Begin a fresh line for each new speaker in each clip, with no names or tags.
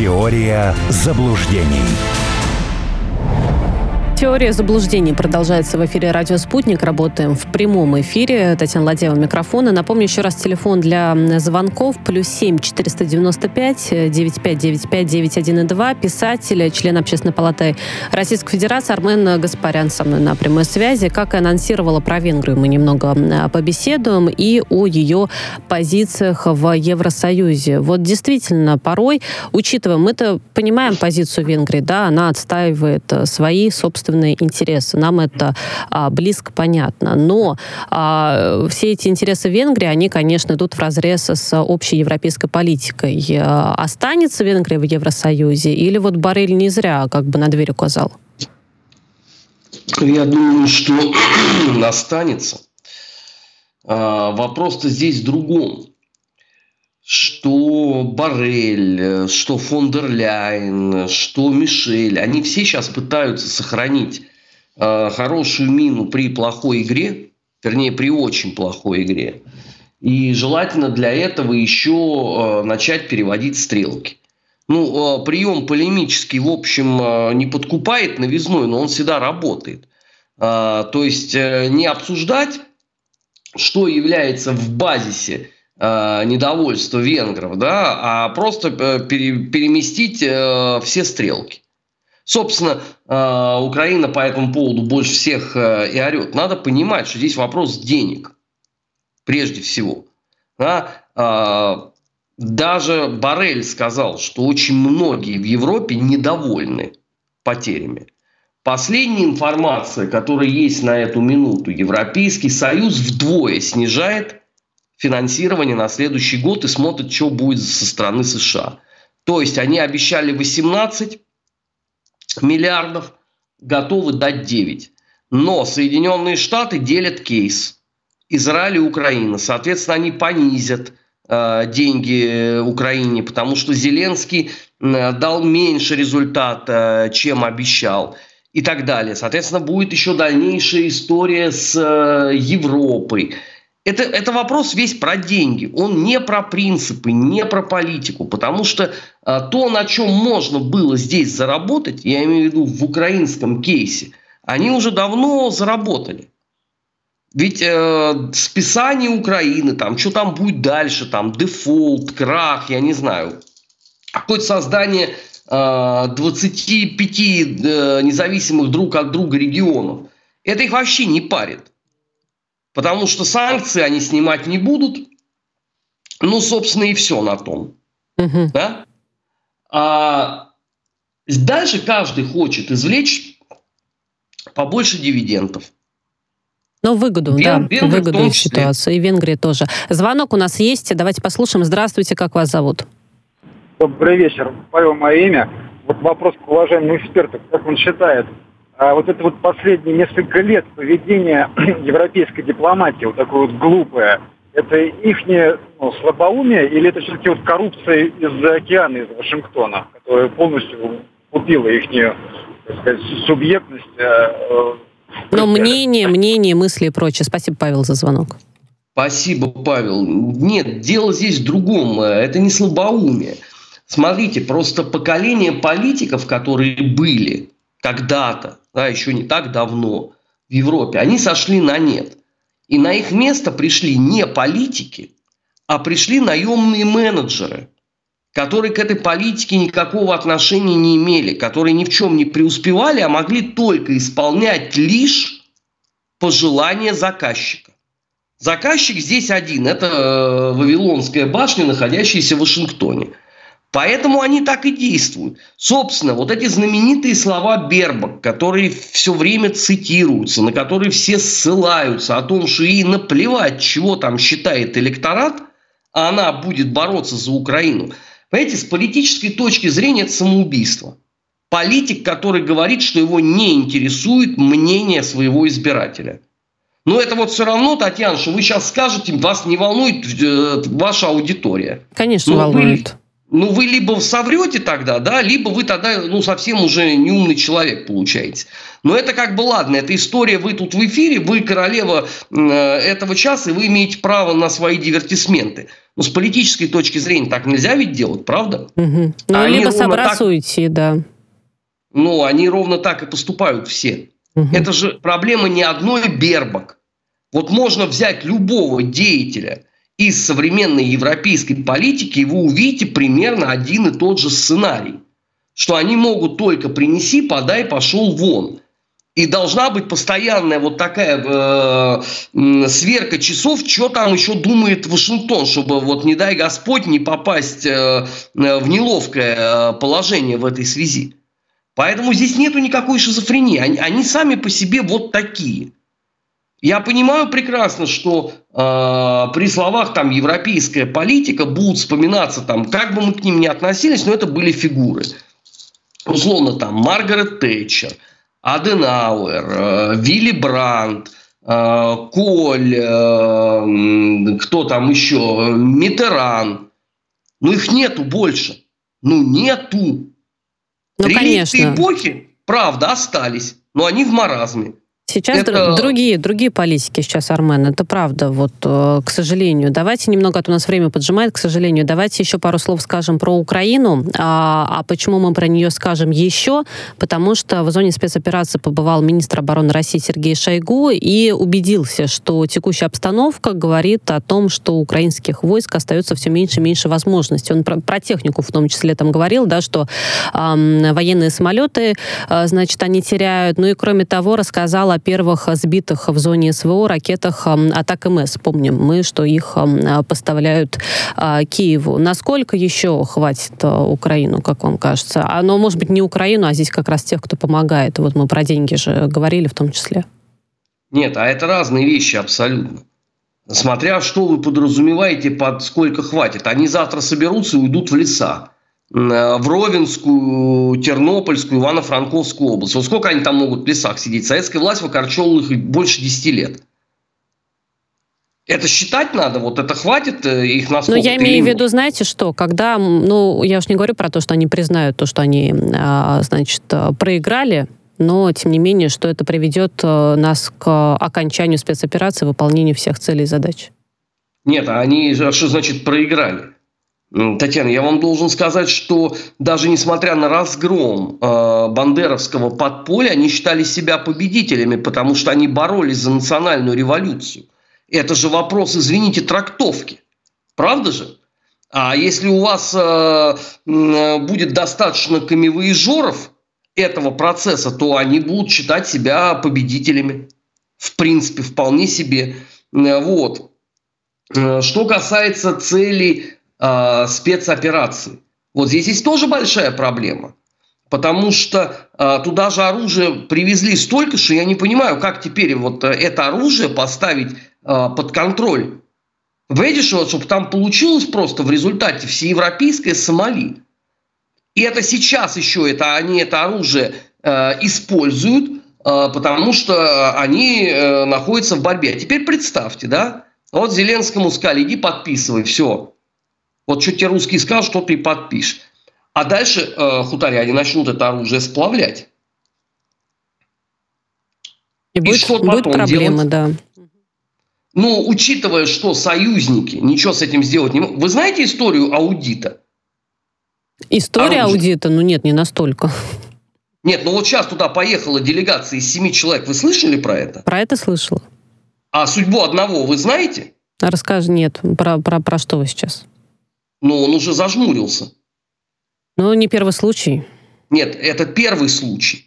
Теория заблуждений.
Теория заблуждений продолжается в эфире «Радио Спутник». Работаем в прямом эфире. Татьяна Ладева, микрофона. Напомню еще раз телефон для звонков. Плюс семь четыреста девяносто пять девять пять девять пять девять один и два. Писатель, член Общественной палаты Российской Федерации Армен Гаспарян со мной на прямой связи. Как и анонсировала про Венгрию, мы немного побеседуем и о ее позициях в Евросоюзе. Вот действительно, порой, учитывая, мы-то понимаем позицию Венгрии, да, она отстаивает свои собственные собственные интересы. Нам это а, близко понятно. Но а, все эти интересы Венгрии, они, конечно, идут в разрез с общей европейской политикой. А, останется Венгрия в Евросоюзе или вот Барель не зря как бы на дверь указал?
Я думаю, что останется. А, вопрос-то здесь в другом что Барель, что фон дер Ляйн, что Мишель, они все сейчас пытаются сохранить э, хорошую мину при плохой игре, вернее, при очень плохой игре. И желательно для этого еще э, начать переводить стрелки. Ну, э, прием полемический, в общем, э, не подкупает новизной, но он всегда работает. Э, то есть э, не обсуждать, что является в базисе Э, недовольство венгров, да, а просто э, пере, переместить э, все стрелки. Собственно, Украина по этому поводу больше всех и орет. Надо понимать, что здесь вопрос денег, прежде всего. Да? Даже Барель сказал, что очень многие в Европе недовольны потерями. Последняя информация, которая есть на эту минуту, Европейский Союз вдвое снижает финансирование на следующий год и смотрят, что будет со стороны США. То есть они обещали 18 миллиардов, готовы дать 9. Но Соединенные Штаты делят кейс. Израиль и Украина. Соответственно, они понизят э, деньги Украине, потому что Зеленский э, дал меньше результата, э, чем обещал и так далее. Соответственно, будет еще дальнейшая история с э, Европой это, это вопрос весь про деньги. Он не про принципы, не про политику. Потому что а, то, на чем можно было здесь заработать, я имею в виду в украинском кейсе, они уже давно заработали. Ведь э, списание Украины, там, что там будет дальше, там, дефолт, крах, я не знаю. Какое-то создание э, 25 э, независимых друг от друга регионов. Это их вообще не парит. Потому что санкции они снимать не будут. Ну, собственно, и все на том. Угу. Да? А дальше каждый хочет извлечь побольше дивидендов.
Но выгоду, Вен, да, Венгрия выгоду из ситуации. И Венгрия тоже. Звонок у нас есть. Давайте послушаем. Здравствуйте, как вас зовут?
Добрый вечер. Павел, мое имя. Вот вопрос к уважаемому эксперту. Как он считает, а вот это вот последние несколько лет поведение европейской дипломатии, вот такое вот глупое, это их ну, слабоумие или это все-таки вот коррупция из-за океана, из Вашингтона, которая полностью убила их так сказать, субъектность? Э,
Но мнение, мнение, мысли и прочее. Спасибо, Павел, за звонок.
Спасибо, Павел. Нет, дело здесь в другом. Это не слабоумие. Смотрите, просто поколение политиков, которые были когда-то, да, еще не так давно в Европе, они сошли на нет. И на их место пришли не политики, а пришли наемные менеджеры, которые к этой политике никакого отношения не имели, которые ни в чем не преуспевали, а могли только исполнять лишь пожелания заказчика. Заказчик здесь один, это э, Вавилонская башня, находящаяся в Вашингтоне – Поэтому они так и действуют. Собственно, вот эти знаменитые слова Бербак, которые все время цитируются, на которые все ссылаются о том, что ей наплевать, чего там считает электорат, а она будет бороться за Украину. Понимаете, с политической точки зрения это самоубийство. Политик, который говорит, что его не интересует мнение своего избирателя. Но это вот все равно, Татьяна, что вы сейчас скажете, вас не волнует э, ваша аудитория.
Конечно, Но волнует.
Ну, вы либо соврете тогда, да, либо вы тогда, ну, совсем уже неумный человек получаете. Но это как бы ладно, это история, вы тут в эфире, вы королева э, этого часа, и вы имеете право на свои дивертисменты. Но с политической точки зрения так нельзя ведь делать, правда?
Угу. Ну, они либо собрасуете, так, да.
Ну, они ровно так и поступают все. Угу. Это же проблема не одной Бербак. Вот можно взять любого деятеля – из современной европейской политики, вы увидите примерно один и тот же сценарий. Что они могут только принеси, подай, пошел вон. И должна быть постоянная вот такая э, сверка часов, что там еще думает Вашингтон, чтобы вот не дай Господь не попасть э, в неловкое э, положение в этой связи. Поэтому здесь нету никакой шизофрении. Они, они сами по себе вот такие. Я понимаю прекрасно, что э, при словах там европейская политика будут вспоминаться там, как бы мы к ним ни относились, но это были фигуры. Условно там Маргарет Тэтчер, Аденауэр, э, Вилли Брандт, э, Коль, э, кто там еще, Митеран. Ну их нету больше. Ну нету. Ну, Реликты эпохи, правда, остались, но они в маразме.
Сейчас это... другие, другие политики сейчас, Армен, это правда, вот, э, к сожалению. Давайте немного, а то у нас время поджимает, к сожалению. Давайте еще пару слов скажем про Украину. А, а почему мы про нее скажем еще? Потому что в зоне спецоперации побывал министр обороны России Сергей Шойгу и убедился, что текущая обстановка говорит о том, что у украинских войск остается все меньше и меньше возможностей. Он про, про технику в том числе там говорил, да, что э, военные самолеты, э, значит, они теряют. Ну и кроме того, рассказал о первых сбитых в зоне СВО ракетах атак МС. Помним мы, что их поставляют а, Киеву. Насколько еще хватит а, Украину, как вам кажется? Оно, может быть, не Украину, а здесь как раз тех, кто помогает. Вот мы про деньги же говорили в том числе.
Нет, а это разные вещи абсолютно. Смотря что вы подразумеваете под сколько хватит. Они завтра соберутся и уйдут в леса. Э, в Ровенскую, Тернопольскую, Ивано-Франковскую область. Вот сколько они там могут в лесах сидеть? Советская власть выкорчевывала их больше 10 лет. Это считать надо, вот это хватит э, их на
Ну, я имею в виду, знаете что, когда, ну, я уж не говорю про то, что они признают то, что они, а, значит, проиграли, но, тем не менее, что это приведет э, нас к окончанию спецоперации, выполнению всех целей и задач.
Нет, а они, а что значит проиграли? Татьяна, я вам должен сказать, что даже несмотря на разгром э, бандеровского подполья, они считали себя победителями, потому что они боролись за национальную революцию. Это же вопрос, извините, трактовки. Правда же? А если у вас э, будет достаточно камевоежоров этого процесса, то они будут считать себя победителями. В принципе, вполне себе. Вот. Э, что касается целей э, спецопераций. Вот здесь есть тоже большая проблема. Потому что э, туда же оружие привезли столько, что я не понимаю, как теперь вот это оружие поставить э, под контроль. Видишь, вот, чтобы там получилось просто в результате всеевропейское Сомали. И это сейчас еще это, они это оружие э, используют, э, потому что они э, находятся в борьбе. А теперь представьте, да, вот Зеленскому сказали, иди подписывай, все, вот что тебе русский скажут, что ты подпишешь. А дальше э, хуторяне начнут это оружие сплавлять.
И, и будет, что будет проблема, делать? да.
Ну, учитывая, что союзники ничего с этим сделать не могут. Вы знаете историю аудита?
История Оружие. аудита? Ну нет, не настолько.
Нет, ну вот сейчас туда поехала делегация из семи человек. Вы слышали про это?
Про это слышала.
А судьбу одного вы знаете?
Расскажи, нет. Про, про, про что вы сейчас?
Но он уже зажмурился.
Ну, не первый случай.
Нет, это первый случай.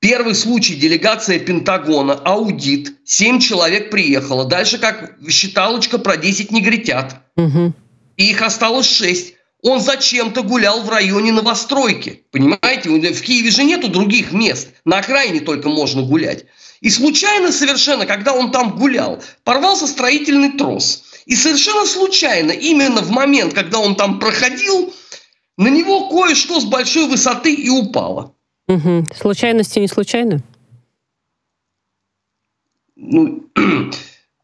Первый случай делегация Пентагона, аудит, семь человек приехало. Дальше как считалочка про 10 негритят. Угу. И их осталось шесть. Он зачем-то гулял в районе новостройки. Понимаете, в Киеве же нету других мест. На окраине только можно гулять. И случайно совершенно, когда он там гулял, порвался строительный трос. И совершенно случайно, именно в момент, когда он там проходил, на него кое-что с большой высоты и упало.
Угу. Случайности не случайно?
Ну,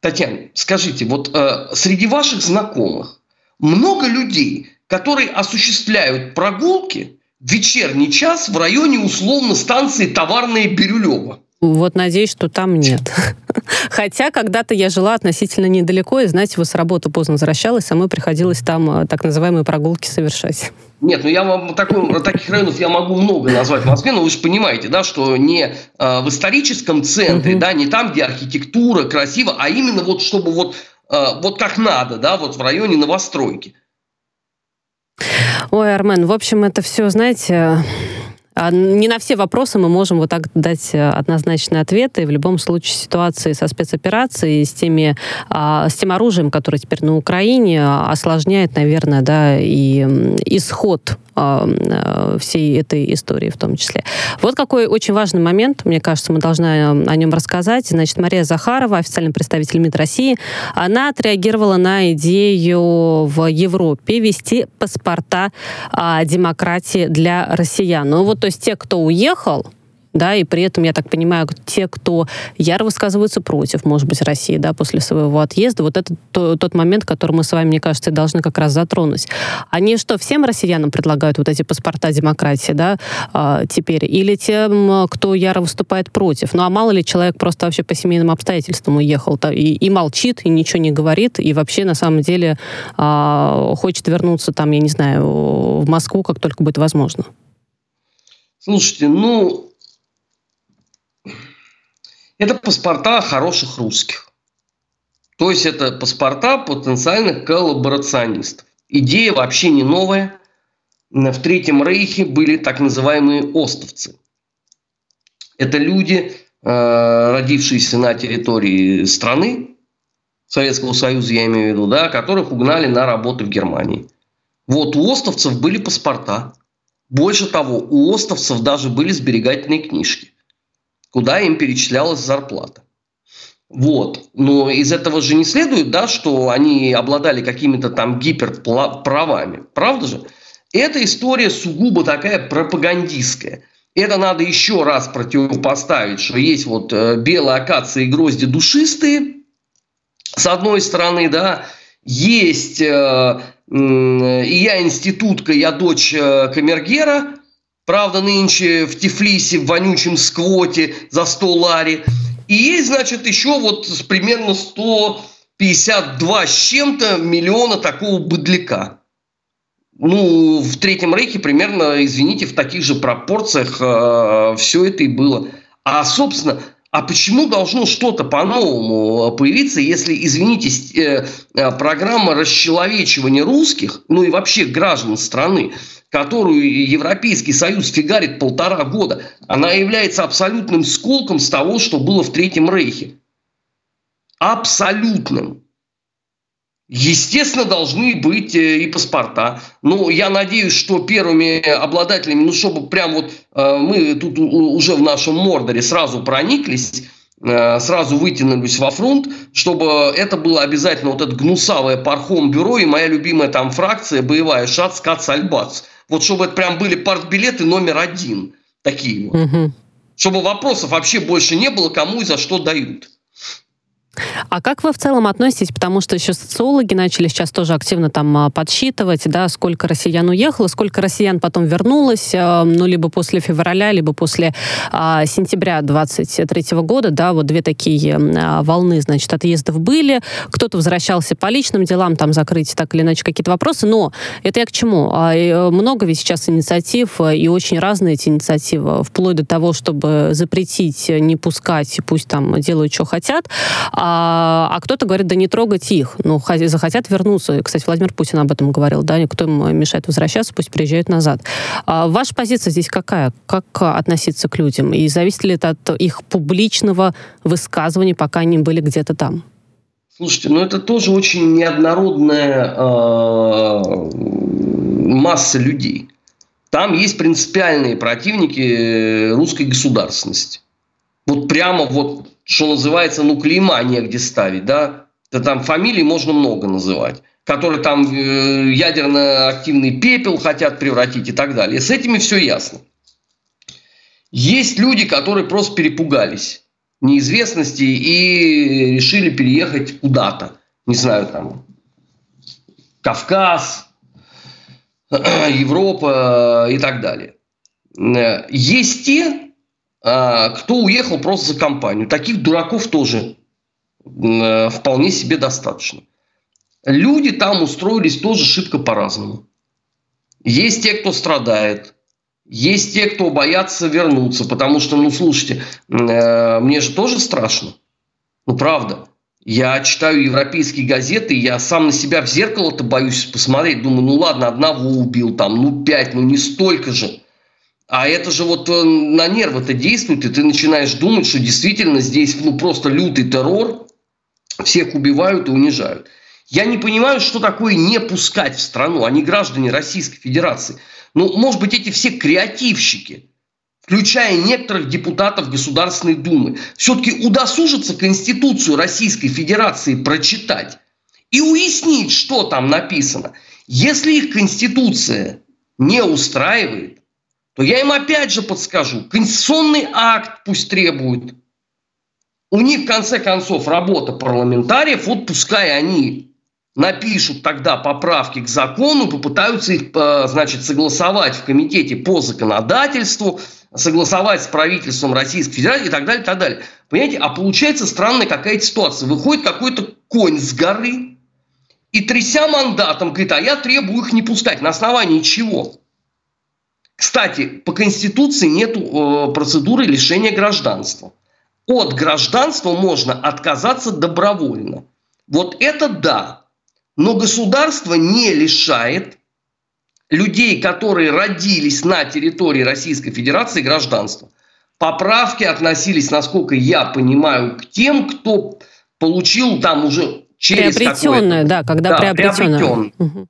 Татьяна, скажите, вот э, среди ваших знакомых много людей, которые осуществляют прогулки в вечерний час в районе условно станции Товарная Бирюлева.
Вот надеюсь, что там нет. Хотя когда-то я жила относительно недалеко, и, знаете, вот с работы поздно возвращалась, самой приходилось там э, так называемые прогулки совершать.
Нет, ну я вам такой, таких районов я могу много назвать в Москве, но вы же понимаете, да, что не э, в историческом центре, угу. да, не там, где архитектура красиво, а именно вот чтобы вот, э, вот как надо, да, вот в районе новостройки.
Ой, Армен, в общем, это все, знаете, а, не на все вопросы мы можем вот так дать э, однозначные ответы. В любом случае ситуации со спецоперацией, с, теми, а, с тем оружием, которое теперь на Украине, осложняет, наверное, да, и исход а, а, всей этой истории в том числе. Вот какой очень важный момент, мне кажется, мы должны о нем рассказать. Значит, Мария Захарова, официальный представитель МИД России, она отреагировала на идею в Европе вести паспорта а, демократии для россиян. Ну вот, то есть те, кто уехал, да, и при этом, я так понимаю, те, кто яро высказываются против, может быть, России, да, после своего отъезда, вот это то, тот момент, который мы с вами, мне кажется, должны как раз затронуть. Они что, всем россиянам предлагают вот эти паспорта демократии, да, а, теперь, или тем, кто яро выступает против? Ну, а мало ли человек просто вообще по семейным обстоятельствам уехал -то, и, и молчит, и ничего не говорит, и вообще, на самом деле, а, хочет вернуться там, я не знаю, в Москву, как только будет возможно.
Слушайте, ну, это паспорта хороших русских. То есть это паспорта потенциальных коллаборационистов. Идея вообще не новая. В Третьем Рейхе были так называемые остовцы. Это люди, э, родившиеся на территории страны, Советского Союза я имею в виду, да, которых угнали на работу в Германии. Вот у остовцев были паспорта. Больше того, у остовцев даже были сберегательные книжки куда им перечислялась зарплата. Вот. Но из этого же не следует, да, что они обладали какими-то там гиперправами. Правда же? Эта история сугубо такая пропагандистская. Это надо еще раз противопоставить, что есть вот э, белые акации и грозди душистые, с одной стороны, да, есть э, э, я институтка, я дочь э, камергера, Правда, нынче в Тифлисе, в вонючем сквоте за 100 лари. И есть, значит, еще вот примерно 152 с чем-то миллиона такого быдляка. Ну, в Третьем Рейхе примерно, извините, в таких же пропорциях э, все это и было. А, собственно, а почему должно что-то по-новому появиться, если, извините, э, э, программа расчеловечивания русских, ну и вообще граждан страны, которую Европейский Союз фигарит полтора года, она является абсолютным сколком с того, что было в Третьем Рейхе. Абсолютным. Естественно, должны быть э, и паспорта. Но я надеюсь, что первыми обладателями, ну, чтобы прям вот э, мы тут уже в нашем Мордоре сразу прониклись, э, сразу вытянулись во фронт, чтобы это было обязательно вот это гнусавое пархом бюро и моя любимая там фракция боевая Шац, Кац, Альбац. Вот чтобы это прям были партбилеты номер один. Такие вот. Угу. Чтобы вопросов вообще больше не было, кому и за что дают.
А как вы в целом относитесь, потому что еще социологи начали сейчас тоже активно там а, подсчитывать, да, сколько россиян уехало, сколько россиян потом вернулось, а, ну, либо после февраля, либо после а, сентября 23 года, да, вот две такие а, волны, значит, отъездов были, кто-то возвращался по личным делам, там закрыть так или иначе какие-то вопросы, но это я к чему? Э, много ведь сейчас инициатив, э, и очень разные эти инициативы, вплоть до того, чтобы запретить, не пускать, пусть там делают, что хотят, а, а кто-то говорит, да не трогать их. Ну, захотят вернуться. Кстати, Владимир Путин об этом говорил, да, никто им мешает возвращаться, пусть приезжают назад. А ваша позиция здесь какая? Как относиться к людям? И зависит ли это от их публичного высказывания, пока они были где-то там?
Слушайте, ну это тоже очень неоднородная э, масса людей. Там есть принципиальные противники русской государственности. Вот прямо вот что называется, ну, клейма негде ставить, да, да там фамилий можно много называть, которые там э, ядерно-активный пепел хотят превратить и так далее. С этими все ясно. Есть люди, которые просто перепугались неизвестности и решили переехать куда-то. Не знаю, там, Кавказ, Европа и так далее. Есть те, кто уехал просто за компанию. Таких дураков тоже вполне себе достаточно. Люди там устроились тоже шибко по-разному. Есть те, кто страдает, есть те, кто боятся вернуться, потому что, ну, слушайте, э, мне же тоже страшно. Ну, правда. Я читаю европейские газеты, я сам на себя в зеркало-то боюсь посмотреть. Думаю, ну ладно, одного убил там, ну пять, ну не столько же. А это же вот э, на нервы-то действует, и ты начинаешь думать, что действительно здесь ну, просто лютый террор, всех убивают и унижают. Я не понимаю, что такое не пускать в страну, они граждане Российской Федерации. Ну, может быть, эти все креативщики, включая некоторых депутатов Государственной Думы, все-таки удосужатся Конституцию Российской Федерации прочитать и уяснить, что там написано. Если их Конституция не устраивает, то я им опять же подскажу, конституционный акт пусть требуют. У них, в конце концов, работа парламентариев, вот пускай они напишут тогда поправки к закону, попытаются их, э, значит, согласовать в комитете по законодательству, согласовать с правительством Российской Федерации и так далее, и так далее. Понимаете, а получается странная какая-то ситуация. Выходит какой-то конь с горы и тряся мандатом говорит, а я требую их не пускать. На основании чего? Кстати, по Конституции нет э, процедуры лишения гражданства. От гражданства можно отказаться добровольно. Вот это да. Но государство не лишает людей, которые родились на территории Российской Федерации, гражданства. Поправки относились, насколько я понимаю, к тем, кто получил там уже через
Приобретенное, да, когда да, приобретенное.
приобретенное.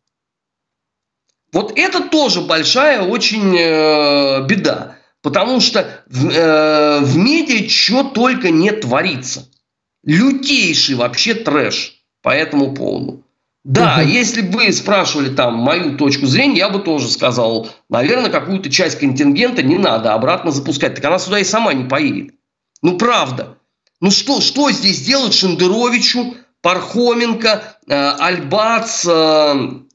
Вот это тоже большая очень э, беда. Потому что в, э, в медиа что только не творится. Лютейший вообще трэш по этому поводу. Да, угу. если бы вы спрашивали там мою точку зрения, я бы тоже сказал, наверное, какую-то часть контингента не надо обратно запускать. Так она сюда и сама не поедет. Ну, правда. Ну, что, что здесь делать Шендеровичу, Пархоменко, э, Альбац, э, э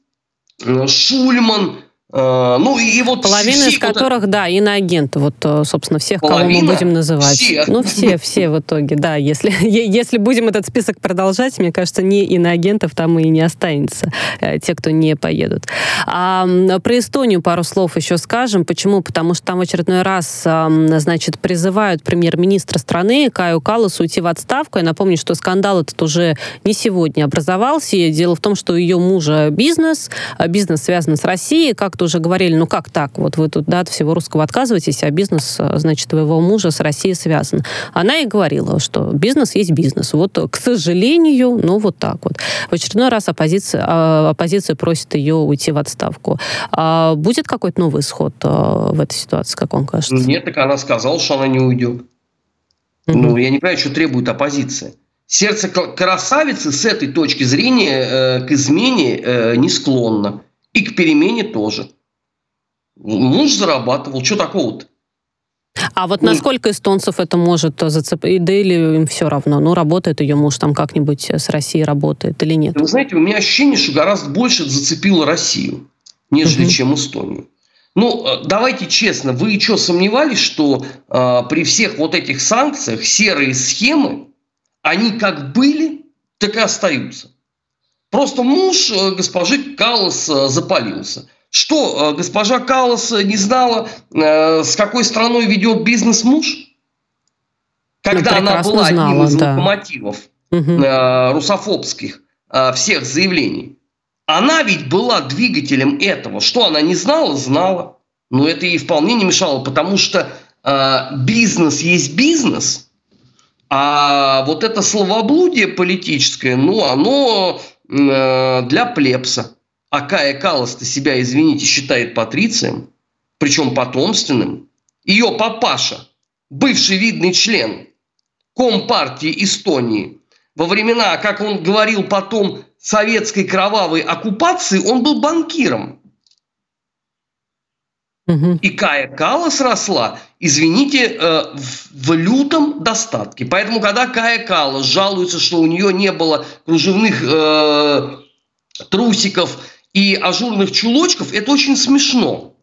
Шульман –
Э, ну и вот половина из которых, вот... да, иноагенты, вот, э, собственно, всех, половина? кого мы будем называть.
Все.
Ну все, все в итоге, да. Если если будем этот список продолжать, мне кажется, не иноагентов там и не останется, э, те, кто не поедут. А, про Эстонию пару слов еще скажем. Почему? Потому что там в очередной раз, значит, призывают премьер-министра страны Каю Каласу уйти в отставку. Я напомню, что скандал этот уже не сегодня образовался. Дело в том, что ее мужа бизнес, бизнес связан с Россией, как уже говорили, ну как так, вот вы тут да, от всего русского отказываетесь, а бизнес, э, значит, твоего мужа с Россией связан. Она и говорила, что бизнес есть бизнес. Вот, к сожалению, ну вот так вот. В очередной раз оппозиция, а, оппозиция просит ее уйти в отставку. А будет какой-то новый исход э, в этой ситуации, как вам кажется?
Нет, так она сказала, что она не уйдет. Угу. Ну, я не понимаю, что требует оппозиция. Сердце красавицы с этой точки зрения э, к измене э, не склонно. И к перемене тоже. Муж зарабатывал, что такого-то?
А вот ну, насколько эстонцев это может зацепить, да или им все равно? Ну, работает ее муж там как-нибудь с Россией работает или нет?
Вы знаете, у меня ощущение, что гораздо больше зацепило Россию, нежели угу. чем Эстонию. Ну, э, давайте честно, вы что, сомневались, что э, при всех вот этих санкциях серые схемы, они как были, так и остаются? Просто муж э, госпожи Каллас э, запалился. Что, э, госпожа Каллас не знала, с какой страной ведет бизнес муж? Когда ну, она была знала, одним из да. локомотивов угу. русофобских всех заявлений. Она ведь была двигателем этого. Что она не знала? Знала. Но это ей вполне не мешало, потому что бизнес есть бизнес, а вот это словоблудие политическое, ну, оно Э, для плебса. А Кая Каллас-то себя, извините, считает патрицием, причем потомственным. Ее папаша, бывший видный член Компартии Эстонии, во времена, как он говорил потом, советской кровавой оккупации, он был банкиром. Угу. И Кая Калас росла, извините, э, в лютом достатке. Поэтому, когда Кая Калас жалуется, что у нее не было кружевных э, трусиков и ажурных чулочков, это очень смешно.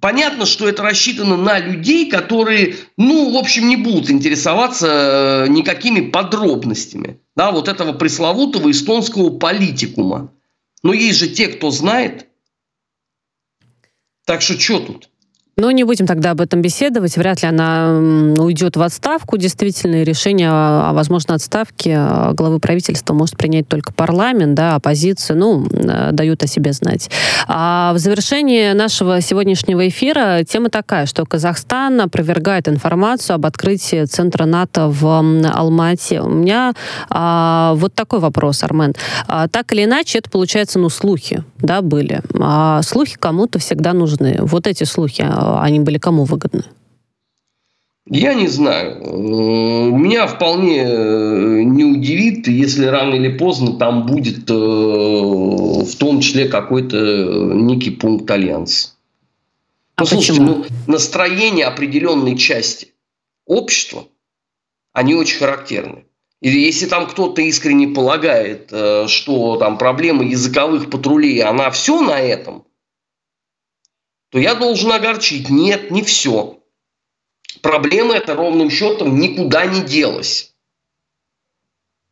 Понятно, что это рассчитано на людей, которые, ну, в общем, не будут интересоваться э, никакими подробностями, да, вот этого пресловутого эстонского политикума. Но есть же те, кто знает. Так что что тут?
Но не будем тогда об этом беседовать. Вряд ли она уйдет в отставку. Действительно, решение о возможной отставке а, главы правительства может принять только парламент, да, оппозицию, ну, э, дают о себе знать. А в завершении нашего сегодняшнего эфира тема такая, что Казахстан опровергает информацию об открытии центра НАТО в Алмате. У меня а, вот такой вопрос, Армен. А, так или иначе, это получается, ну, слухи, да, были. А слухи кому-то всегда нужны. Вот эти слухи, а, они были кому выгодны?
Я не знаю. Э, меня вполне э, не удивит, если рано или поздно там будет э, в том числе какой-то некий пункт альянса. А ну, слушайте, ну, настроение определенной части общества, они очень характерны. И если там кто-то искренне полагает, что там проблема языковых патрулей, она все на этом, то я должен огорчить. Нет, не все. Проблема эта ровным счетом никуда не делась.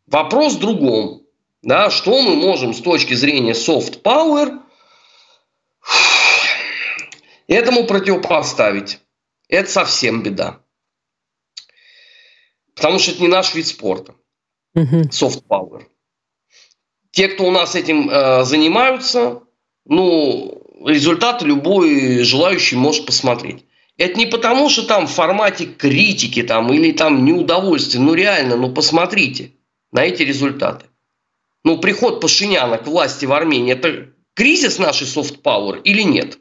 Вопрос в другом. Да, что мы можем с точки зрения soft power этому противопоставить? Это совсем беда. Потому что это не наш вид спорта. Soft power. Те, кто у нас этим э, занимаются, ну, результат любой желающий может посмотреть. Это не потому, что там в формате критики там, или там неудовольствия. Ну реально, ну посмотрите на эти результаты. Ну приход Пашиняна к власти в Армении – это кризис нашей soft power или нет?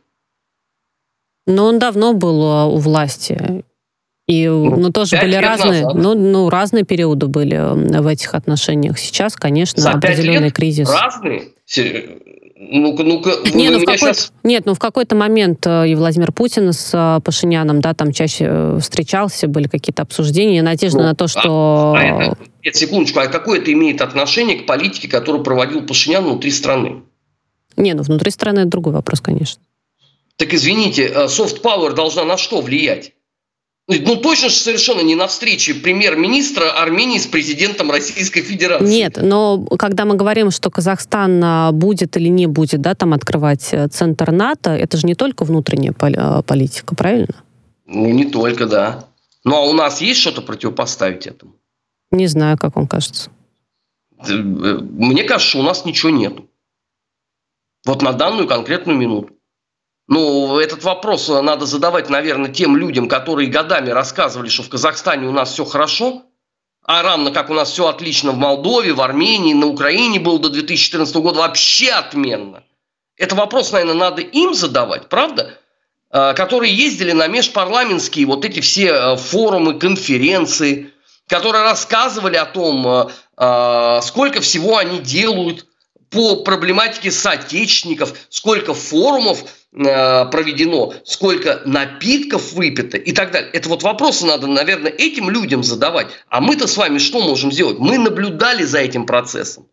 Но он давно был а, у власти. И ну, ну тоже были разные, ну, ну, разные периоды были в этих отношениях. Сейчас, конечно, За определенный лет кризис.
Разные? Ну-ка, ну-ка,
не, ну, в какой сейчас... Нет, ну в какой-то момент э, и Владимир Путин с э, Пашиняном, да, там чаще э, встречался, были какие-то обсуждения, надежда ну, на то, что...
А, а это, нет, секундочку, а какое это имеет отношение к политике, которую проводил Пашинян внутри страны?
Не, ну внутри страны это другой вопрос, конечно.
Так извините, soft power должна на что влиять? Ну, точно же совершенно не на встрече премьер-министра Армении с президентом Российской Федерации.
Нет, но когда мы говорим, что Казахстан а, будет или не будет да, там открывать э, центр НАТО, это же не только внутренняя э, политика, правильно?
Ну, не только, да. Ну, а у нас есть что-то противопоставить этому?
Не знаю, как вам кажется.
Э, мне кажется, что у нас ничего нет. Вот на данную конкретную минуту. Ну, этот вопрос надо задавать, наверное, тем людям, которые годами рассказывали, что в Казахстане у нас все хорошо, а равно как у нас все отлично в Молдове, в Армении, на Украине было до 2014 года вообще отменно. Это вопрос, наверное, надо им задавать, правда? А, которые ездили на межпарламентские вот эти все э, форумы, конференции, которые рассказывали о том, э, а, сколько всего они делают по проблематике соотечественников, сколько форумов Э, проведено, сколько напитков выпито и так далее. Это вот вопросы надо, наверное, этим людям задавать. А мы-то с вами что можем сделать? Мы наблюдали за этим процессом.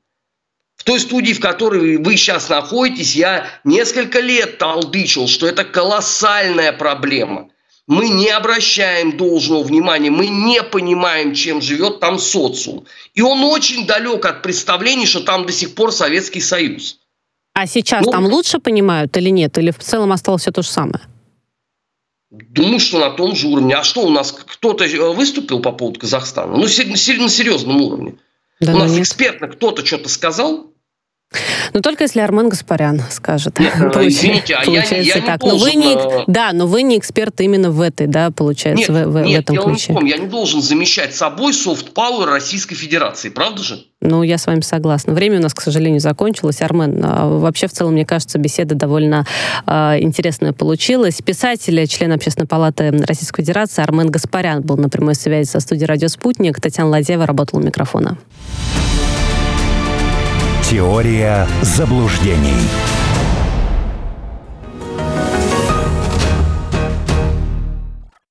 В той студии, в которой вы сейчас находитесь, я несколько лет толдычил, что это колоссальная проблема. Мы не обращаем должного внимания, мы не понимаем, чем живет там социум. И он очень далек от представлений, что там до сих пор Советский Союз.
А сейчас ну, там лучше понимают или нет? Или в целом осталось все то же самое?
Думаю, что на том же уровне. А что у нас? Кто-то э, выступил по поводу Казахстана? Ну, на серьезном уровне. Да, у нас нет. экспертно кто-то что-то сказал?
Ну, только если Армен Гаспарян скажет.
Нет, извините, а я, я не так.
Должен... Но вы не, э, да, но вы не эксперт именно в этой, да, получается, нет, в, в, нет, в этом
я
ключе.
Нет, я не должен замещать собой софт-пауэр Российской Федерации, правда же?
Ну, я с вами согласна. Время у нас, к сожалению, закончилось. Армен, а, вообще, в целом, мне кажется, беседа довольно э, интересная получилась. Писатель, член Общественной палаты Российской Федерации Армен Гаспарян был на прямой связи со студией «Радио Спутник». Татьяна Ладеева работала у микрофона.
Теория заблуждений.